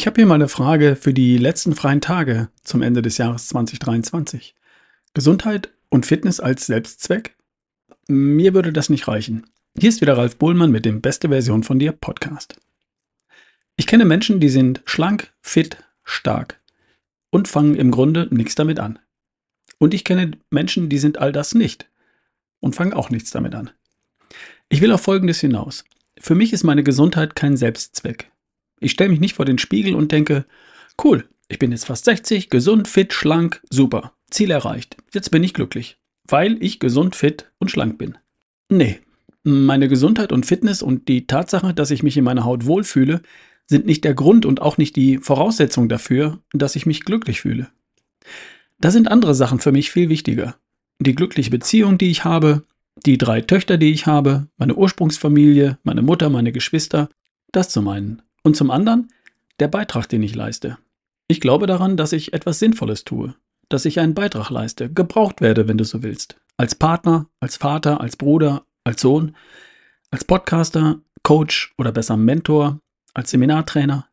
Ich habe hier mal eine Frage für die letzten freien Tage zum Ende des Jahres 2023. Gesundheit und Fitness als Selbstzweck? Mir würde das nicht reichen. Hier ist wieder Ralf Bohlmann mit dem Beste Version von dir Podcast. Ich kenne Menschen, die sind schlank, fit, stark und fangen im Grunde nichts damit an. Und ich kenne Menschen, die sind all das nicht und fangen auch nichts damit an. Ich will auf Folgendes hinaus. Für mich ist meine Gesundheit kein Selbstzweck. Ich stelle mich nicht vor den Spiegel und denke, cool, ich bin jetzt fast 60, gesund, fit, schlank, super. Ziel erreicht. Jetzt bin ich glücklich, weil ich gesund, fit und schlank bin. Nee, meine Gesundheit und Fitness und die Tatsache, dass ich mich in meiner Haut wohlfühle, sind nicht der Grund und auch nicht die Voraussetzung dafür, dass ich mich glücklich fühle. Da sind andere Sachen für mich viel wichtiger. Die glückliche Beziehung, die ich habe, die drei Töchter, die ich habe, meine Ursprungsfamilie, meine Mutter, meine Geschwister, das zum einen. Und zum anderen der Beitrag, den ich leiste. Ich glaube daran, dass ich etwas Sinnvolles tue, dass ich einen Beitrag leiste, gebraucht werde, wenn du so willst. Als Partner, als Vater, als Bruder, als Sohn, als Podcaster, Coach oder besser Mentor, als Seminartrainer.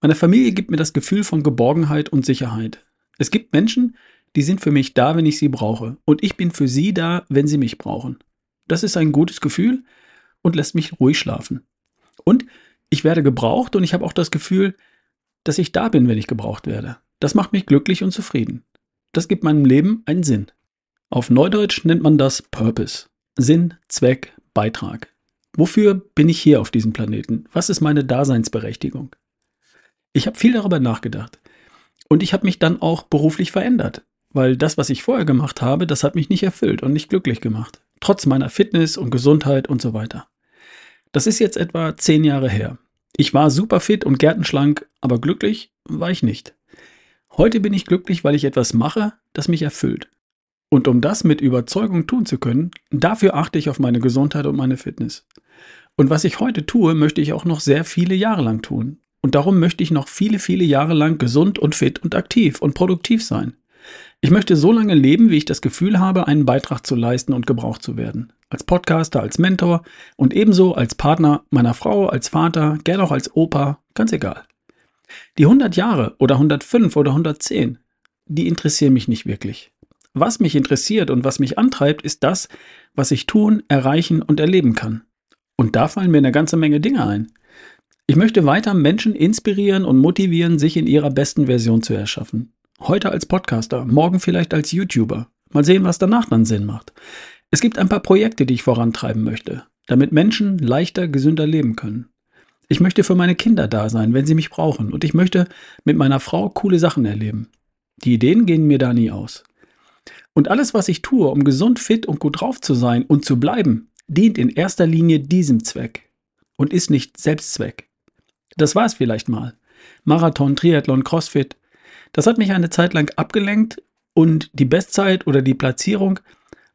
Meine Familie gibt mir das Gefühl von Geborgenheit und Sicherheit. Es gibt Menschen, die sind für mich da, wenn ich sie brauche, und ich bin für sie da, wenn sie mich brauchen. Das ist ein gutes Gefühl und lässt mich ruhig schlafen. Und ich werde gebraucht und ich habe auch das Gefühl, dass ich da bin, wenn ich gebraucht werde. Das macht mich glücklich und zufrieden. Das gibt meinem Leben einen Sinn. Auf Neudeutsch nennt man das Purpose. Sinn, Zweck, Beitrag. Wofür bin ich hier auf diesem Planeten? Was ist meine Daseinsberechtigung? Ich habe viel darüber nachgedacht. Und ich habe mich dann auch beruflich verändert, weil das, was ich vorher gemacht habe, das hat mich nicht erfüllt und nicht glücklich gemacht. Trotz meiner Fitness und Gesundheit und so weiter. Das ist jetzt etwa zehn Jahre her. Ich war super fit und gärtenschlank, aber glücklich war ich nicht. Heute bin ich glücklich, weil ich etwas mache, das mich erfüllt. Und um das mit Überzeugung tun zu können, dafür achte ich auf meine Gesundheit und meine Fitness. Und was ich heute tue, möchte ich auch noch sehr viele Jahre lang tun. Und darum möchte ich noch viele, viele Jahre lang gesund und fit und aktiv und produktiv sein. Ich möchte so lange leben, wie ich das Gefühl habe, einen Beitrag zu leisten und gebraucht zu werden. Als Podcaster, als Mentor und ebenso als Partner meiner Frau, als Vater, gern auch als Opa, ganz egal. Die 100 Jahre oder 105 oder 110, die interessieren mich nicht wirklich. Was mich interessiert und was mich antreibt, ist das, was ich tun, erreichen und erleben kann. Und da fallen mir eine ganze Menge Dinge ein. Ich möchte weiter Menschen inspirieren und motivieren, sich in ihrer besten Version zu erschaffen. Heute als Podcaster, morgen vielleicht als YouTuber. Mal sehen, was danach dann Sinn macht. Es gibt ein paar Projekte, die ich vorantreiben möchte, damit Menschen leichter, gesünder leben können. Ich möchte für meine Kinder da sein, wenn sie mich brauchen. Und ich möchte mit meiner Frau coole Sachen erleben. Die Ideen gehen mir da nie aus. Und alles, was ich tue, um gesund, fit und gut drauf zu sein und zu bleiben, dient in erster Linie diesem Zweck und ist nicht Selbstzweck. Das war es vielleicht mal. Marathon, Triathlon, Crossfit, das hat mich eine Zeit lang abgelenkt und die Bestzeit oder die Platzierung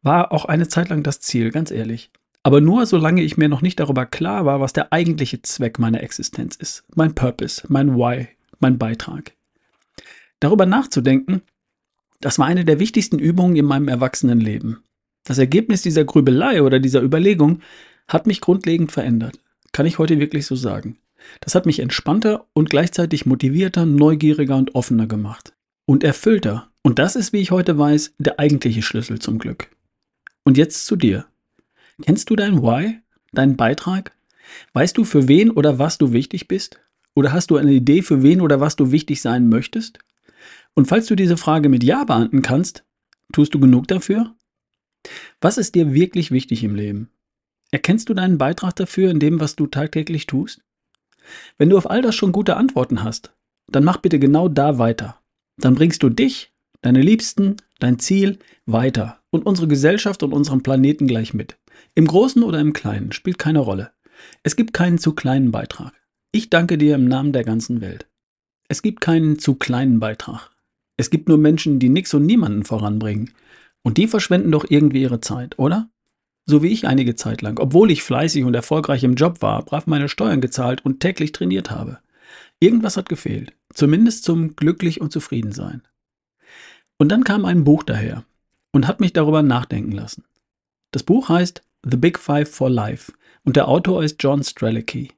war auch eine Zeit lang das Ziel, ganz ehrlich. Aber nur solange ich mir noch nicht darüber klar war, was der eigentliche Zweck meiner Existenz ist, mein Purpose, mein Why, mein Beitrag. Darüber nachzudenken, das war eine der wichtigsten Übungen in meinem Erwachsenenleben. Das Ergebnis dieser Grübelei oder dieser Überlegung hat mich grundlegend verändert. Kann ich heute wirklich so sagen. Das hat mich entspannter und gleichzeitig motivierter, neugieriger und offener gemacht. Und erfüllter. Und das ist, wie ich heute weiß, der eigentliche Schlüssel zum Glück. Und jetzt zu dir. Kennst du dein Why, deinen Beitrag? Weißt du, für wen oder was du wichtig bist? Oder hast du eine Idee, für wen oder was du wichtig sein möchtest? Und falls du diese Frage mit Ja beantworten kannst, tust du genug dafür? Was ist dir wirklich wichtig im Leben? Erkennst du deinen Beitrag dafür in dem, was du tagtäglich tust? Wenn du auf all das schon gute Antworten hast, dann mach bitte genau da weiter. Dann bringst du dich, deine Liebsten, dein Ziel weiter und unsere Gesellschaft und unseren Planeten gleich mit. Im Großen oder im Kleinen spielt keine Rolle. Es gibt keinen zu kleinen Beitrag. Ich danke dir im Namen der ganzen Welt. Es gibt keinen zu kleinen Beitrag. Es gibt nur Menschen, die nichts und niemanden voranbringen. Und die verschwenden doch irgendwie ihre Zeit, oder? So wie ich einige Zeit lang, obwohl ich fleißig und erfolgreich im Job war, brav meine Steuern gezahlt und täglich trainiert habe. Irgendwas hat gefehlt, zumindest zum glücklich und zufrieden sein. Und dann kam ein Buch daher und hat mich darüber nachdenken lassen. Das Buch heißt The Big Five for Life und der Autor ist John Strelicky.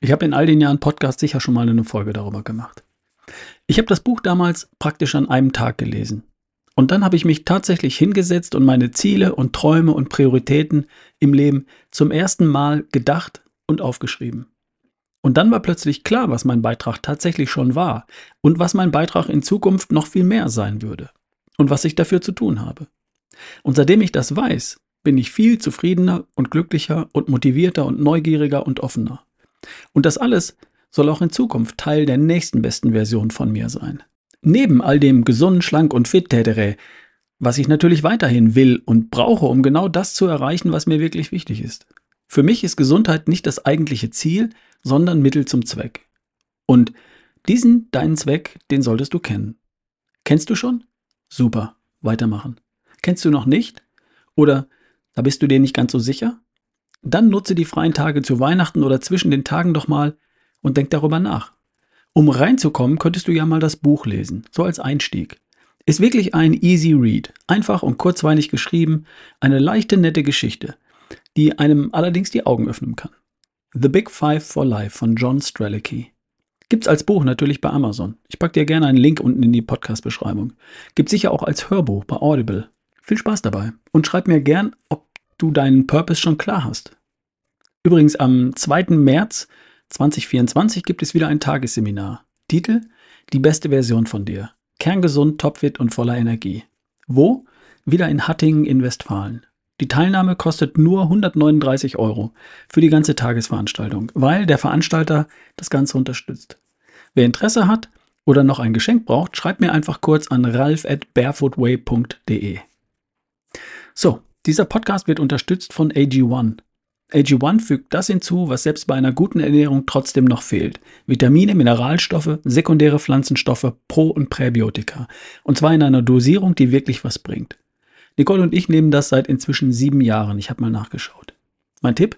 Ich habe in all den Jahren Podcast sicher schon mal eine Folge darüber gemacht. Ich habe das Buch damals praktisch an einem Tag gelesen. Und dann habe ich mich tatsächlich hingesetzt und meine Ziele und Träume und Prioritäten im Leben zum ersten Mal gedacht und aufgeschrieben. Und dann war plötzlich klar, was mein Beitrag tatsächlich schon war und was mein Beitrag in Zukunft noch viel mehr sein würde und was ich dafür zu tun habe. Und seitdem ich das weiß, bin ich viel zufriedener und glücklicher und motivierter und neugieriger und offener. Und das alles soll auch in Zukunft Teil der nächsten besten Version von mir sein. Neben all dem gesund, schlank und fit tätere, was ich natürlich weiterhin will und brauche, um genau das zu erreichen, was mir wirklich wichtig ist. Für mich ist Gesundheit nicht das eigentliche Ziel, sondern Mittel zum Zweck. Und diesen deinen Zweck, den solltest du kennen. Kennst du schon? Super, weitermachen. Kennst du noch nicht? Oder da bist du dir nicht ganz so sicher? Dann nutze die freien Tage zu Weihnachten oder zwischen den Tagen doch mal und denk darüber nach. Um reinzukommen, könntest du ja mal das Buch lesen, so als Einstieg. Ist wirklich ein easy read, einfach und kurzweilig geschrieben, eine leichte, nette Geschichte, die einem allerdings die Augen öffnen kann. The Big Five for Life von John Strelicky. Gibt's als Buch natürlich bei Amazon. Ich packe dir gerne einen Link unten in die Podcast-Beschreibung. Gibt sicher auch als Hörbuch bei Audible. Viel Spaß dabei und schreib mir gern, ob du deinen Purpose schon klar hast. Übrigens am 2. März 2024 gibt es wieder ein Tagesseminar. Titel Die beste Version von dir. Kerngesund, topfit und voller Energie. Wo? Wieder in Hattingen in Westfalen. Die Teilnahme kostet nur 139 Euro für die ganze Tagesveranstaltung, weil der Veranstalter das Ganze unterstützt. Wer Interesse hat oder noch ein Geschenk braucht, schreibt mir einfach kurz an ralf at barefootway.de. So, dieser Podcast wird unterstützt von AG1. AG1 fügt das hinzu, was selbst bei einer guten Ernährung trotzdem noch fehlt. Vitamine, Mineralstoffe, sekundäre Pflanzenstoffe, Pro- und Präbiotika. Und zwar in einer Dosierung, die wirklich was bringt. Nicole und ich nehmen das seit inzwischen sieben Jahren. Ich habe mal nachgeschaut. Mein Tipp?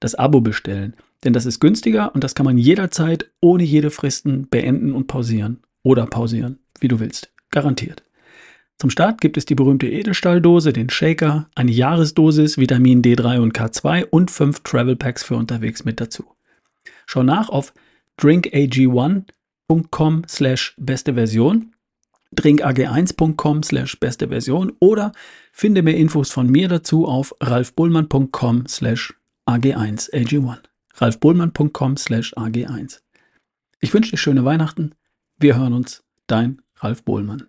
Das Abo bestellen. Denn das ist günstiger und das kann man jederzeit ohne jede Fristen beenden und pausieren. Oder pausieren, wie du willst. Garantiert. Zum Start gibt es die berühmte Edelstahldose, den Shaker, eine Jahresdosis, Vitamin D3 und K2 und fünf Travel Packs für unterwegs mit dazu. Schau nach auf drinkag1.com slash beste Version, drinkag1.com slash beste Version oder finde mehr Infos von mir dazu auf ralfbullmann.com slash ag1 ag1 ralfbullmann.com slash ag1 Ich wünsche dir schöne Weihnachten. Wir hören uns. Dein Ralf Bohlmann.